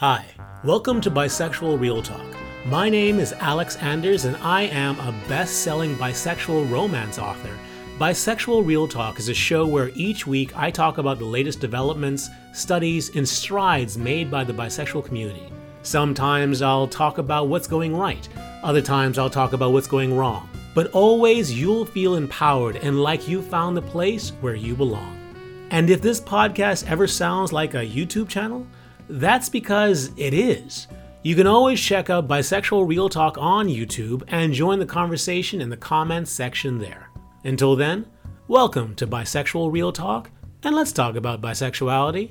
Hi, welcome to Bisexual Real Talk. My name is Alex Anders, and I am a best selling bisexual romance author. Bisexual Real Talk is a show where each week I talk about the latest developments, studies, and strides made by the bisexual community. Sometimes I'll talk about what's going right, other times I'll talk about what's going wrong. But always you'll feel empowered and like you found the place where you belong. And if this podcast ever sounds like a YouTube channel, that's because it is. You can always check out Bisexual Real Talk on YouTube and join the conversation in the comments section there. Until then, welcome to Bisexual Real Talk, and let's talk about bisexuality.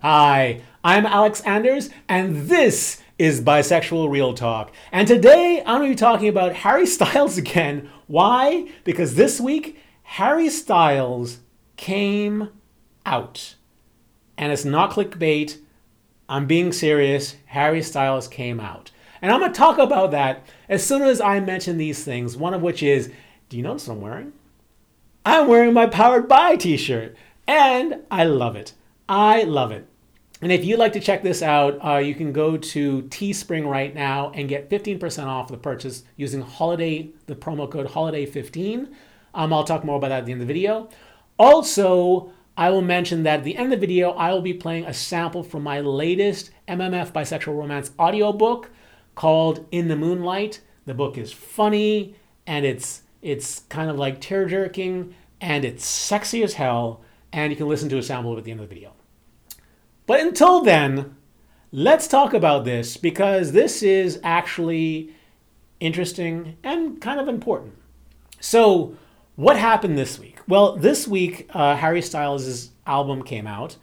Hi, I'm Alex Anders, and this is Bisexual Real Talk. And today I'm going to be talking about Harry Styles again. Why? Because this week, Harry Styles came out. And it's not clickbait. I'm being serious. Harry Styles came out. And I'm going to talk about that as soon as I mention these things, one of which is do you notice what I'm wearing? I'm wearing my Powered By t shirt. And I love it. I love it. And if you'd like to check this out, uh, you can go to Teespring right now and get 15% off the purchase using holiday the promo code holiday15. Um, I'll talk more about that at the end of the video. Also, I will mention that at the end of the video, I will be playing a sample from my latest MMF Bisexual Romance audiobook called In the Moonlight. The book is funny and it's it's kind of like tear jerking and it's sexy as hell. And you can listen to a sample at the end of the video. But until then, let's talk about this because this is actually interesting and kind of important. So, what happened this week? Well, this week, uh, Harry Styles' album came out,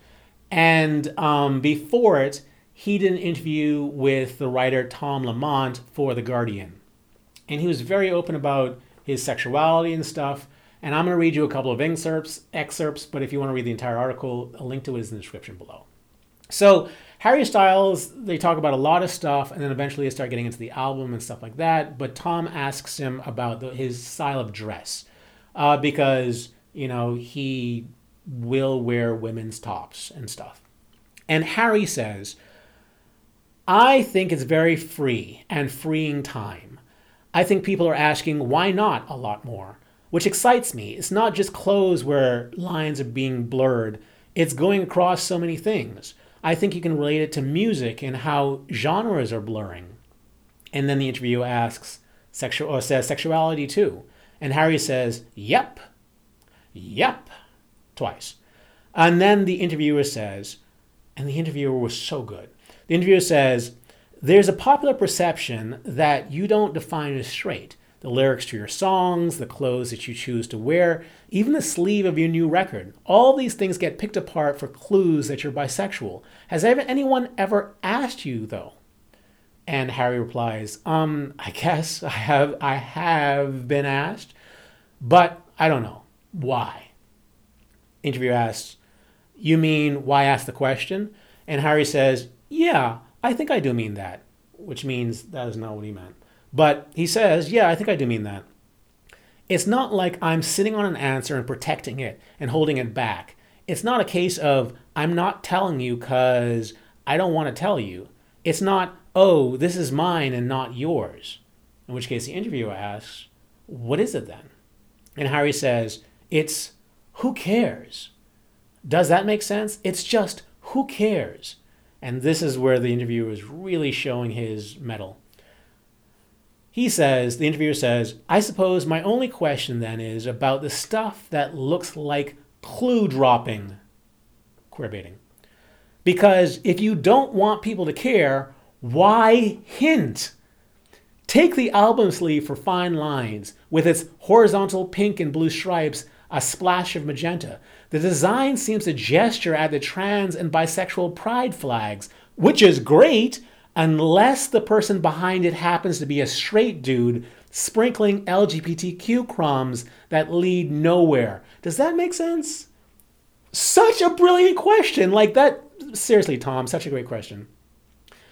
and um, before it, he did an interview with the writer Tom Lamont for The Guardian. And he was very open about his sexuality and stuff. And I'm going to read you a couple of excerpts, excerpts, but if you want to read the entire article, a link to it is in the description below. So, Harry Styles, they talk about a lot of stuff, and then eventually they start getting into the album and stuff like that. But Tom asks him about the, his style of dress uh, because you know he will wear women's tops and stuff. And Harry says, "I think it's very free and freeing time. I think people are asking why not a lot more." Which excites me. It's not just clothes where lines are being blurred. It's going across so many things. I think you can relate it to music and how genres are blurring. And then the interviewer asks, sexual or says sexuality too. And Harry says, Yep, yep, twice. And then the interviewer says, and the interviewer was so good. The interviewer says, There's a popular perception that you don't define as straight. The lyrics to your songs, the clothes that you choose to wear, even the sleeve of your new record. All these things get picked apart for clues that you're bisexual. Has anyone ever asked you, though? And Harry replies, Um, I guess I have I have been asked, but I don't know. Why? Interviewer asks, You mean why ask the question? And Harry says, Yeah, I think I do mean that. Which means that is not what he meant. But he says, Yeah, I think I do mean that. It's not like I'm sitting on an answer and protecting it and holding it back. It's not a case of I'm not telling you because I don't want to tell you. It's not, oh, this is mine and not yours. In which case the interviewer asks, What is it then? And Harry says, It's who cares? Does that make sense? It's just who cares? And this is where the interviewer is really showing his mettle. He says, the interviewer says, I suppose my only question then is about the stuff that looks like clue dropping. Queer baiting. Because if you don't want people to care, why hint? Take the album sleeve for fine lines with its horizontal pink and blue stripes, a splash of magenta. The design seems to gesture at the trans and bisexual pride flags, which is great unless the person behind it happens to be a straight dude sprinkling LGBTQ crumbs that lead nowhere. Does that make sense? Such a brilliant question. Like that, seriously, Tom, such a great question.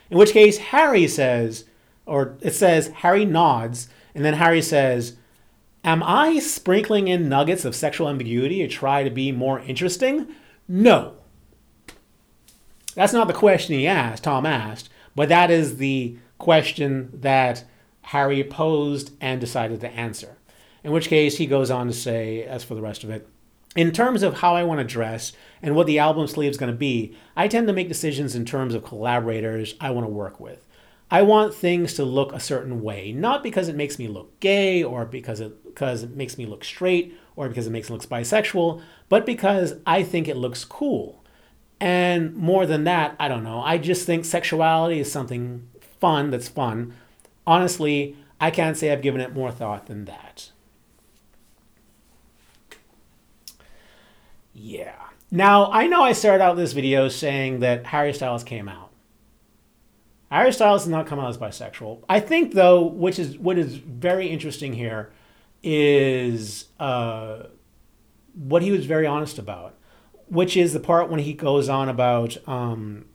In which case, Harry says, or it says, Harry nods, and then Harry says, Am I sprinkling in nuggets of sexual ambiguity to try to be more interesting? No. That's not the question he asked, Tom asked, but that is the question that Harry posed and decided to answer. In which case, he goes on to say, as for the rest of it, in terms of how I want to dress and what the album sleeve is going to be, I tend to make decisions in terms of collaborators I want to work with. I want things to look a certain way, not because it makes me look gay or because it because it makes me look straight or because it makes me look bisexual, but because I think it looks cool. And more than that, I don't know. I just think sexuality is something fun that's fun. Honestly, I can't say I've given it more thought than that. Yeah. Now, I know I started out this video saying that Harry Styles came out. Harry Styles did not come out as bisexual. I think, though, which is what is very interesting here, is uh, what he was very honest about, which is the part when he goes on about, um,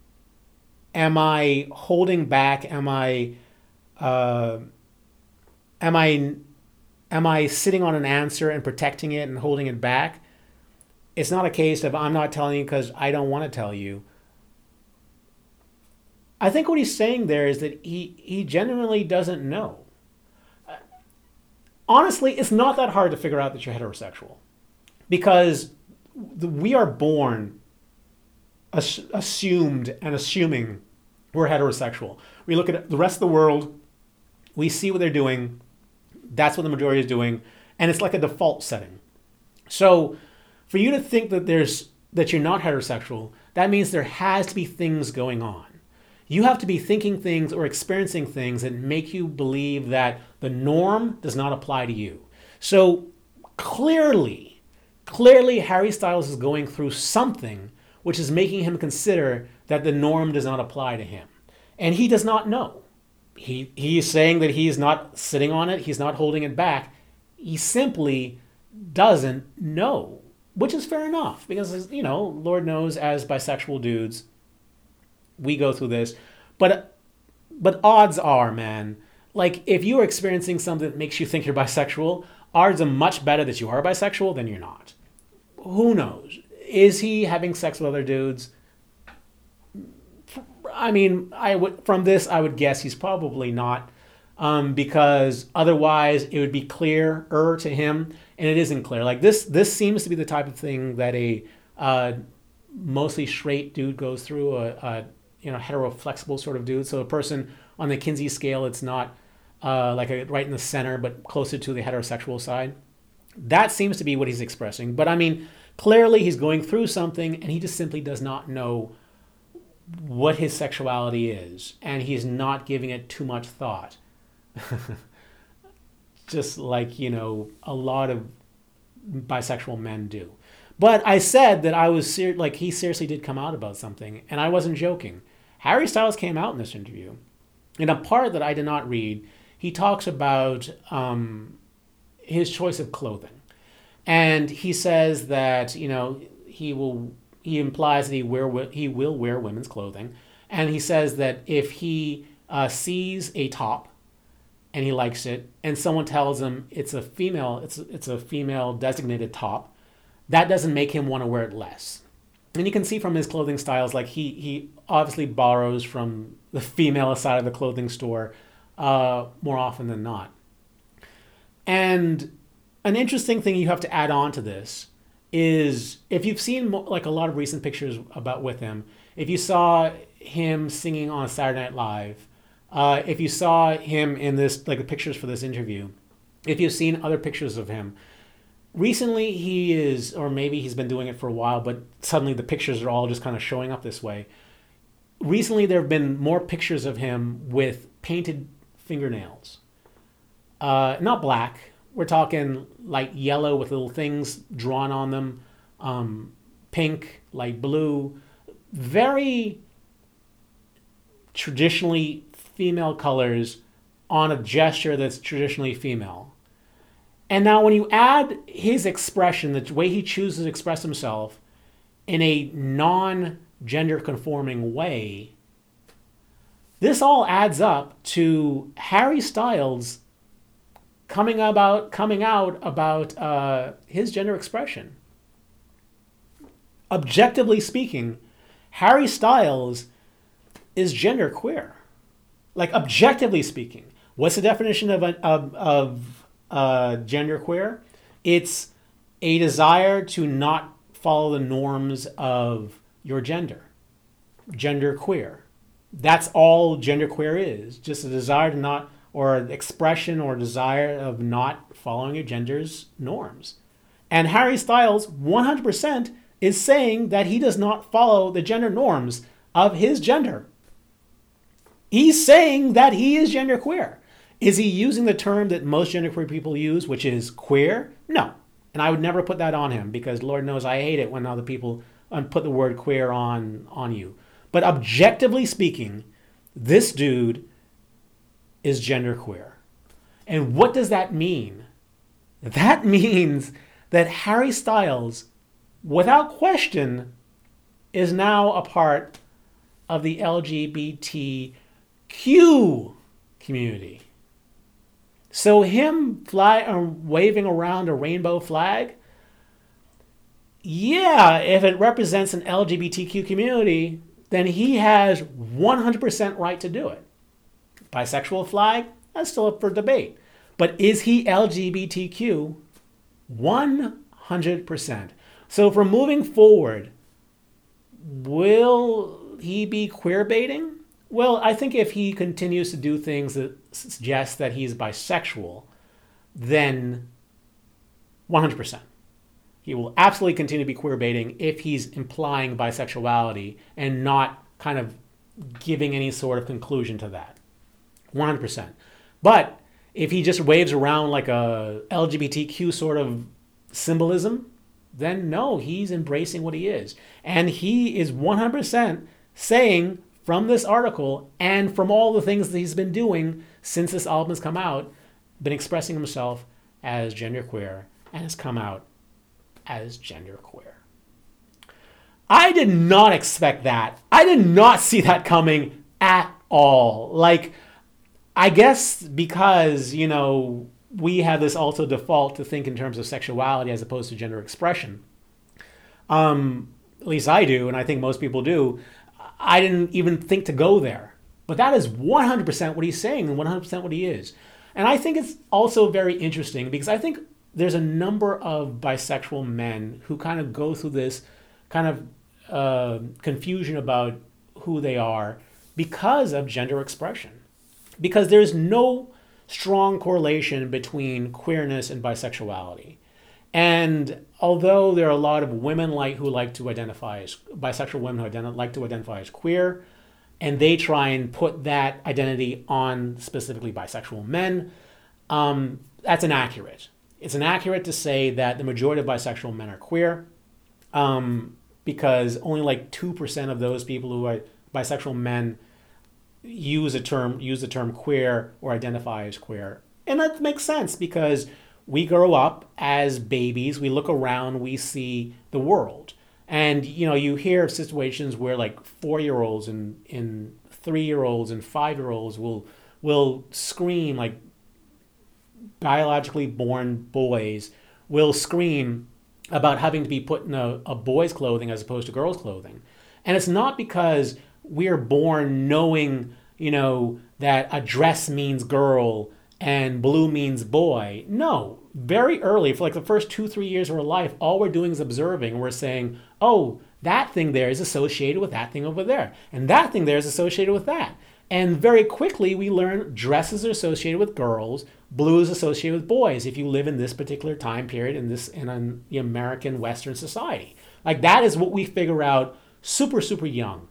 am I holding back? Am I, uh, am I, am I sitting on an answer and protecting it and holding it back? It's not a case of I'm not telling you because I don't want to tell you. I think what he's saying there is that he, he genuinely doesn't know. Honestly, it's not that hard to figure out that you're heterosexual because we are born assumed and assuming we're heterosexual. We look at the rest of the world, we see what they're doing, that's what the majority is doing, and it's like a default setting. So for you to think that there's that you're not heterosexual, that means there has to be things going on. You have to be thinking things or experiencing things that make you believe that the norm does not apply to you. So clearly, clearly Harry Styles is going through something which is making him consider that the norm does not apply to him. And he does not know. He, he's saying that he's not sitting on it, he's not holding it back. He simply doesn't know which is fair enough because you know lord knows as bisexual dudes we go through this. But but odds are man like if you're experiencing something that makes you think you're bisexual odds are much better that you are bisexual than you're not. Who knows? Is he having sex with other dudes? I mean i would from this i would guess he's probably not um, because otherwise it would be clearer to him and it isn't clear. Like this, this seems to be the type of thing that a uh, mostly straight dude goes through, a, a you know hetero flexible sort of dude. So a person on the Kinsey scale, it's not uh, like a, right in the center, but closer to the heterosexual side. That seems to be what he's expressing. But I mean, clearly he's going through something, and he just simply does not know what his sexuality is, and he's not giving it too much thought. just like you know a lot of bisexual men do. But I said that I was ser- like he seriously did come out about something, and I wasn't joking. Harry Styles came out in this interview. In a part that I did not read, he talks about um, his choice of clothing, and he says that you know he will he implies that he wear he will wear women's clothing, and he says that if he uh, sees a top and he likes it, and someone tells him it's a female, it's it's a female designated top, that doesn't make him want to wear it less. And you can see from his clothing styles, like he he obviously borrows from the female side of the clothing store uh, more often than not. And an interesting thing you have to add on to this is if you've seen like a lot of recent pictures about with him, if you saw him singing on Saturday Night Live uh, if you saw him in this, like the pictures for this interview, if you've seen other pictures of him, recently he is, or maybe he's been doing it for a while, but suddenly the pictures are all just kind of showing up this way. Recently, there have been more pictures of him with painted fingernails. Uh, not black. We're talking light yellow with little things drawn on them, um, pink, light blue. Very traditionally female colors on a gesture that's traditionally female. And now, when you add his expression, the way he chooses to express himself in a non gender conforming way, this all adds up to Harry Styles coming about coming out about uh, his gender expression. Objectively speaking, Harry Styles is genderqueer. Like objectively speaking, what's the definition of a, of, of uh, genderqueer? It's a desire to not follow the norms of your gender. Genderqueer. That's all genderqueer is. Just a desire to not, or expression or desire of not following your gender's norms. And Harry Styles, 100%, is saying that he does not follow the gender norms of his gender. He's saying that he is genderqueer. Is he using the term that most genderqueer people use, which is queer? No. And I would never put that on him because Lord knows I hate it when other people um, put the word queer on, on you. But objectively speaking, this dude is genderqueer. And what does that mean? That means that Harry Styles, without question, is now a part of the LGBTQ community. So him fly uh, waving around a rainbow flag, yeah, if it represents an LGBTQ community, then he has 100% right to do it. Bisexual flag, that's still up for debate. But is he LGBTQ? 100%. So for moving forward, will he be queer baiting? Well, I think if he continues to do things that suggest that he's bisexual, then 100%. He will absolutely continue to be queer baiting if he's implying bisexuality and not kind of giving any sort of conclusion to that. 100%. But if he just waves around like a LGBTQ sort of symbolism, then no, he's embracing what he is. And he is 100% saying from this article and from all the things that he's been doing since this album has come out, been expressing himself as genderqueer and has come out as genderqueer. I did not expect that. I did not see that coming at all. Like, I guess because, you know, we have this also default to think in terms of sexuality as opposed to gender expression. Um, at least I do, and I think most people do. I didn't even think to go there. But that is 100% what he's saying and 100% what he is. And I think it's also very interesting because I think there's a number of bisexual men who kind of go through this kind of uh, confusion about who they are because of gender expression. Because there's no strong correlation between queerness and bisexuality. And although there are a lot of women like who like to identify as bisexual women who like to identify as queer, and they try and put that identity on specifically bisexual men, um, that's inaccurate. It's inaccurate to say that the majority of bisexual men are queer, um, because only like two percent of those people who are bisexual men use a term use the term queer or identify as queer, and that makes sense because we grow up as babies, we look around, we see the world. And you know, you hear of situations where like four year olds and, and three year olds and five year olds will will scream like biologically born boys will scream about having to be put in a, a boy's clothing as opposed to girls' clothing. And it's not because we're born knowing, you know, that a dress means girl and blue means boy. No, very early, for like the first two, three years of our life, all we're doing is observing. We're saying, oh, that thing there is associated with that thing over there. And that thing there is associated with that. And very quickly, we learn dresses are associated with girls, blue is associated with boys if you live in this particular time period in this in an, the American Western society. Like that is what we figure out super, super young.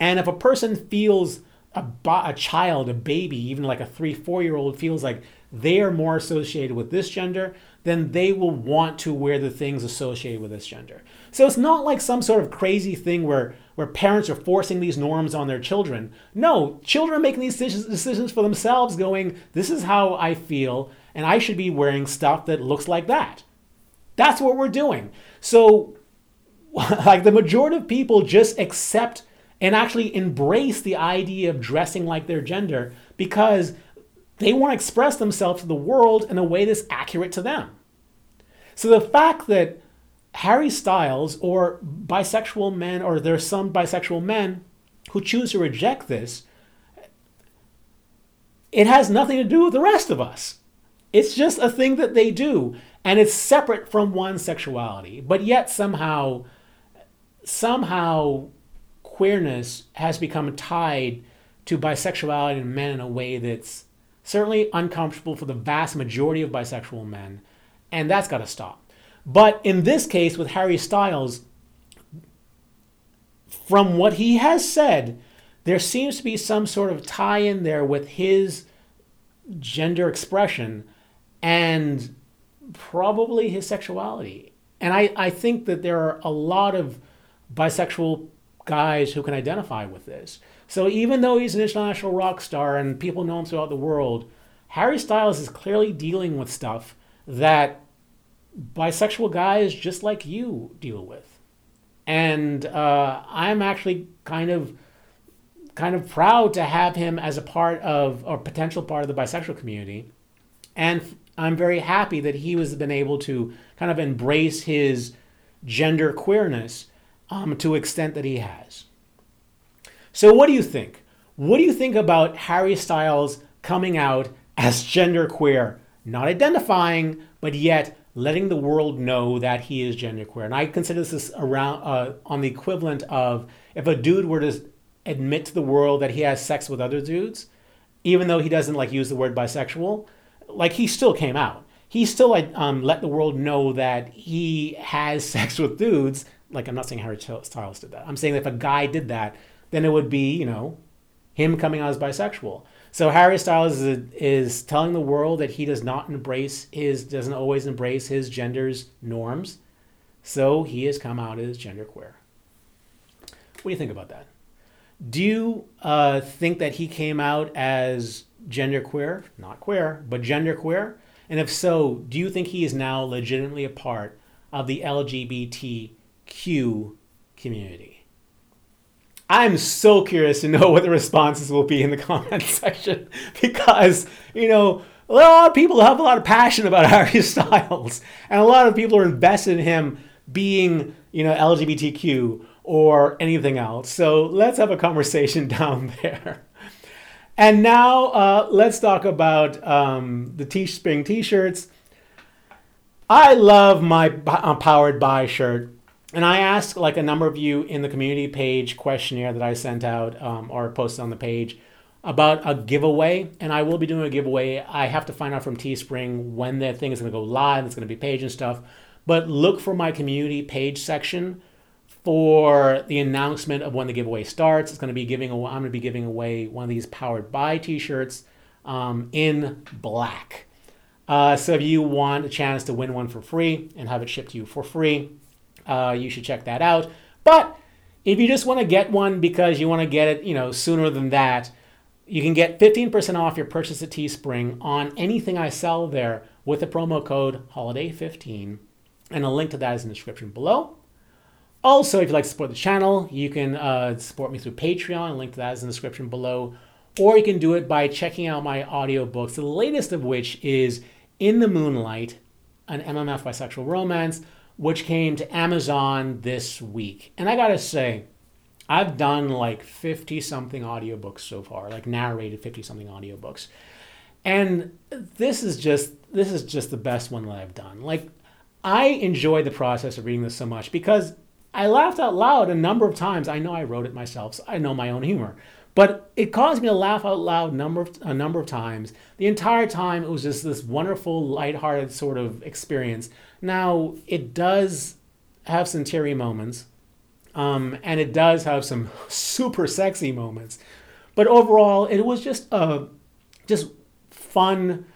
And if a person feels a, a child, a baby, even like a three, four year old feels like they are more associated with this gender, then they will want to wear the things associated with this gender. So it's not like some sort of crazy thing where, where parents are forcing these norms on their children. No, children are making these decisions for themselves, going, this is how I feel, and I should be wearing stuff that looks like that. That's what we're doing. So, like the majority of people just accept and actually embrace the idea of dressing like their gender because they want to express themselves to the world in a way that's accurate to them. So the fact that Harry Styles or bisexual men, or there's some bisexual men who choose to reject this, it has nothing to do with the rest of us. It's just a thing that they do, and it's separate from one's sexuality. But yet somehow, somehow, queerness has become tied to bisexuality in men in a way that's certainly uncomfortable for the vast majority of bisexual men, and that's got to stop. But in this case, with Harry Styles, from what he has said, there seems to be some sort of tie in there with his gender expression and probably his sexuality. And I, I think that there are a lot of bisexual guys who can identify with this. So even though he's an international rock star and people know him throughout the world, Harry Styles is clearly dealing with stuff that bisexual guys just like you deal with. And uh, I'm actually kind of kind of proud to have him as a part of or potential part of the bisexual community. And I'm very happy that he has been able to kind of embrace his gender queerness um, to extent that he has. So, what do you think? What do you think about Harry Styles coming out as genderqueer, not identifying, but yet letting the world know that he is genderqueer? And I consider this around uh, on the equivalent of if a dude were to admit to the world that he has sex with other dudes, even though he doesn't like use the word bisexual, like he still came out. He still um, let the world know that he has sex with dudes. Like I'm not saying Harry Styles did that. I'm saying if a guy did that, then it would be, you know, him coming out as bisexual. So Harry Styles is, is telling the world that he does not embrace his, doesn't always embrace his gender's norms. So he has come out as genderqueer. What do you think about that? Do you uh, think that he came out as genderqueer, not queer, but genderqueer? And if so, do you think he is now legitimately a part of the LGBTQ community? I'm so curious to know what the responses will be in the comment section because, you know, a lot of people have a lot of passion about Harry Styles, and a lot of people are invested in him being, you know, LGBTQ or anything else. So let's have a conversation down there. And now uh, let's talk about um, the Teespring t-shirts. I love my uh, powered by shirt and I asked like a number of you in the community page questionnaire that I sent out um, or posted on the page about a giveaway, and I will be doing a giveaway. I have to find out from Teespring when that thing is going to go live. It's going to be page and stuff, but look for my community page section for the announcement of when the giveaway starts. It's going to be giving away, I'm going to be giving away one of these powered by T-shirts um, in black. Uh, so if you want a chance to win one for free and have it shipped to you for free, uh, you should check that out. But if you just want to get one because you want to get it, you know, sooner than that, you can get 15% off your purchase at Teespring on anything I sell there with the promo code HOLIDAY15. And a link to that is in the description below. Also, if you'd like to support the channel, you can uh, support me through Patreon. A link to that is in the description below. Or you can do it by checking out my audiobooks, the latest of which is In the Moonlight, an MMF bisexual romance which came to Amazon this week. And I gotta say, I've done like 50 something audiobooks so far, like narrated 50 something audiobooks. And this is just this is just the best one that I've done. Like I enjoy the process of reading this so much because I laughed out loud a number of times. I know I wrote it myself, so I know my own humor. But it caused me to laugh out loud number of, a number of times. The entire time, it was just this wonderful, lighthearted sort of experience. Now, it does have some teary moments, um, and it does have some super sexy moments. But overall, it was just a just fun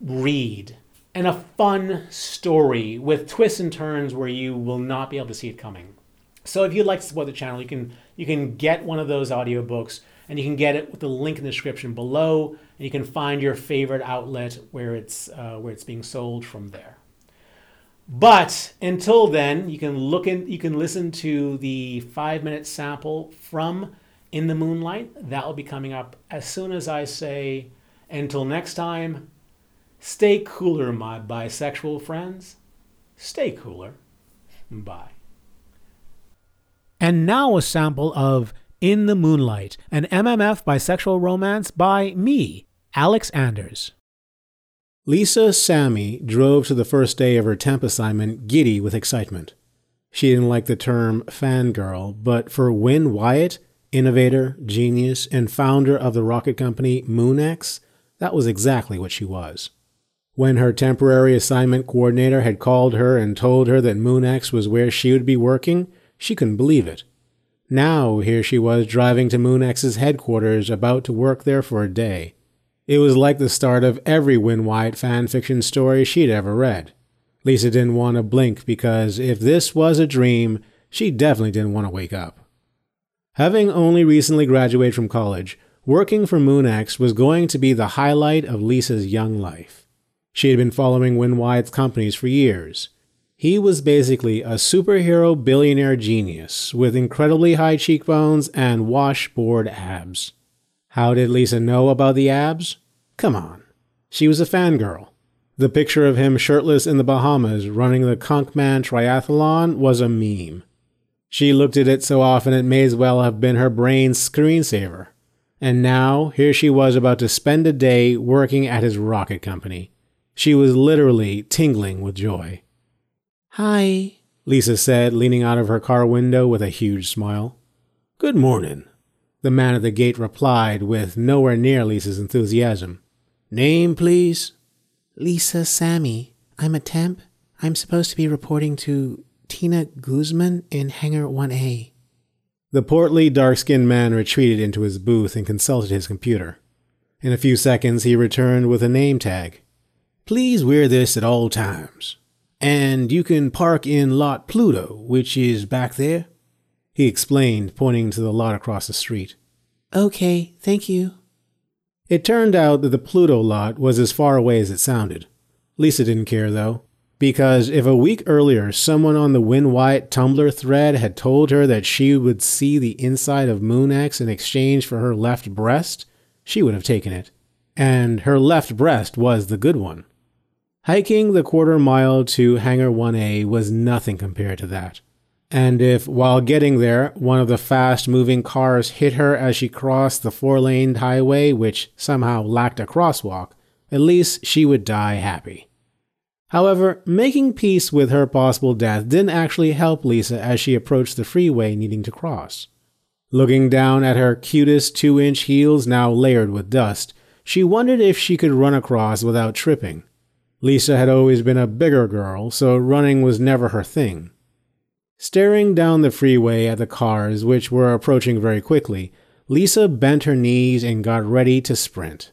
read and a fun story with twists and turns where you will not be able to see it coming. So if you'd like to support the channel, you can you can get one of those audiobooks and you can get it with the link in the description below and you can find your favorite outlet where it's uh, where it's being sold from there. But until then, you can look in you can listen to the 5-minute sample from In the Moonlight. That will be coming up as soon as I say until next time, stay cooler my bisexual friends. Stay cooler. Bye. And now a sample of In the Moonlight, an MMF bisexual romance by me, Alex Anders. Lisa Sammy drove to the first day of her temp assignment giddy with excitement. She didn't like the term fangirl, but for Win Wyatt, innovator, genius, and founder of the rocket company MoonX, that was exactly what she was. When her temporary assignment coordinator had called her and told her that MoonX was where she would be working, she couldn't believe it. Now, here she was driving to MoonX's headquarters, about to work there for a day. It was like the start of every Win Wyatt fanfiction story she'd ever read. Lisa didn't want to blink because if this was a dream, she definitely didn't want to wake up. Having only recently graduated from college, working for MoonX was going to be the highlight of Lisa's young life. She had been following Win Wyatt's companies for years. He was basically a superhero billionaire genius with incredibly high cheekbones and washboard abs. How did Lisa know about the abs? Come on. She was a fangirl. The picture of him shirtless in the Bahamas running the Conchman Triathlon was a meme. She looked at it so often it may as well have been her brain's screensaver. And now, here she was about to spend a day working at his rocket company. She was literally tingling with joy. Hi, Lisa said, leaning out of her car window with a huge smile. Good morning, the man at the gate replied with nowhere near Lisa's enthusiasm. Name, please? Lisa Sammy. I'm a temp. I'm supposed to be reporting to Tina Guzman in Hangar 1A. The portly, dark skinned man retreated into his booth and consulted his computer. In a few seconds, he returned with a name tag. Please wear this at all times. And you can park in Lot Pluto, which is back there. He explained, pointing to the lot across the street. Okay, thank you. It turned out that the Pluto lot was as far away as it sounded. Lisa didn't care, though because if a week earlier someone on the Win Wyatt Tumblr thread had told her that she would see the inside of MoonX in exchange for her left breast, she would have taken it. And her left breast was the good one. Hiking the quarter mile to Hangar 1A was nothing compared to that. And if, while getting there, one of the fast moving cars hit her as she crossed the four laned highway, which somehow lacked a crosswalk, at least she would die happy. However, making peace with her possible death didn't actually help Lisa as she approached the freeway needing to cross. Looking down at her cutest two inch heels now layered with dust, she wondered if she could run across without tripping. Lisa had always been a bigger girl, so running was never her thing. Staring down the freeway at the cars, which were approaching very quickly, Lisa bent her knees and got ready to sprint.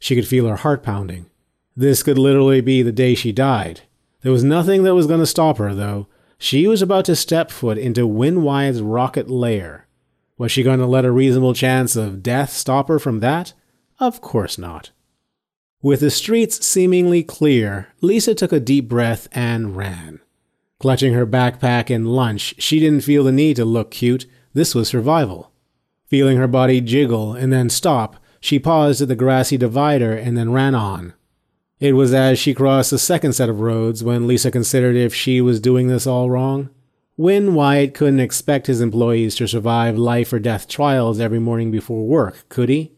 She could feel her heart pounding. This could literally be the day she died. There was nothing that was going to stop her, though. She was about to step foot into Win rocket lair. Was she going to let a reasonable chance of death stop her from that? Of course not. With the streets seemingly clear, Lisa took a deep breath and ran. Clutching her backpack and lunch, she didn't feel the need to look cute. This was survival. Feeling her body jiggle and then stop, she paused at the grassy divider and then ran on. It was as she crossed the second set of roads when Lisa considered if she was doing this all wrong. Win Wyatt couldn't expect his employees to survive life or death trials every morning before work, could he?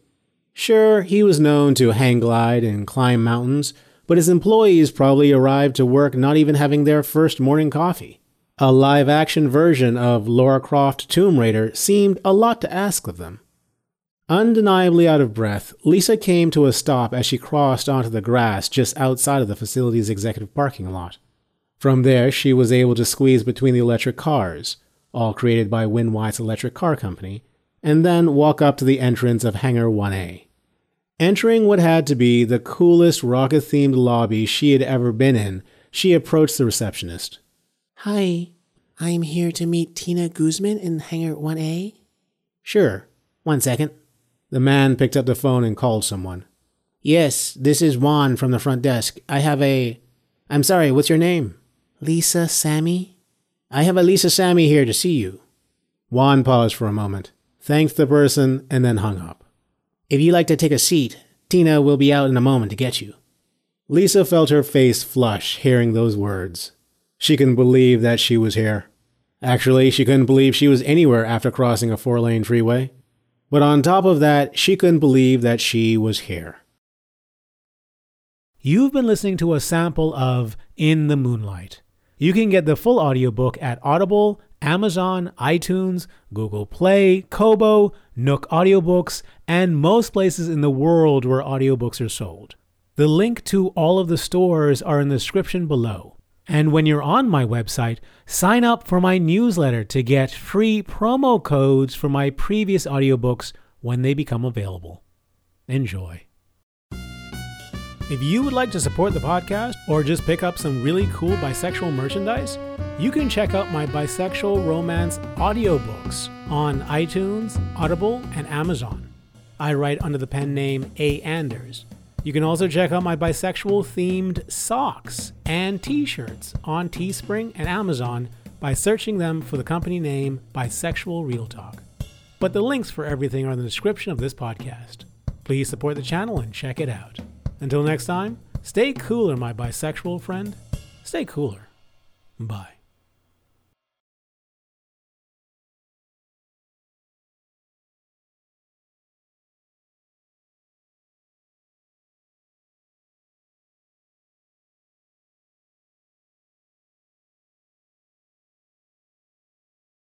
Sure, he was known to hang glide and climb mountains, but his employees probably arrived to work not even having their first morning coffee. A live action version of Lara Croft Tomb Raider seemed a lot to ask of them. Undeniably out of breath, Lisa came to a stop as she crossed onto the grass just outside of the facility's executive parking lot. From there, she was able to squeeze between the electric cars, all created by Win Wyatt's Electric Car Company, and then walk up to the entrance of Hangar 1A. Entering what had to be the coolest rocket themed lobby she had ever been in, she approached the receptionist. Hi, I'm here to meet Tina Guzman in Hangar 1A. Sure, one second. The man picked up the phone and called someone. Yes, this is Juan from the front desk. I have a. I'm sorry, what's your name? Lisa Sammy. I have a Lisa Sammy here to see you. Juan paused for a moment, thanked the person, and then hung up. If you'd like to take a seat, Tina will be out in a moment to get you. Lisa felt her face flush hearing those words. She couldn't believe that she was here. Actually, she couldn't believe she was anywhere after crossing a four lane freeway. But on top of that, she couldn't believe that she was here. You've been listening to a sample of In the Moonlight. You can get the full audiobook at Audible, Amazon, iTunes, Google Play, Kobo, Nook Audiobooks, and most places in the world where audiobooks are sold. The link to all of the stores are in the description below. And when you're on my website, sign up for my newsletter to get free promo codes for my previous audiobooks when they become available. Enjoy. If you would like to support the podcast or just pick up some really cool bisexual merchandise, you can check out my bisexual romance audiobooks on iTunes, Audible, and Amazon. I write under the pen name A. Anders. You can also check out my bisexual themed socks and t shirts on Teespring and Amazon by searching them for the company name Bisexual Real Talk. But the links for everything are in the description of this podcast. Please support the channel and check it out. Until next time, stay cooler, my bisexual friend. Stay cooler. Bye.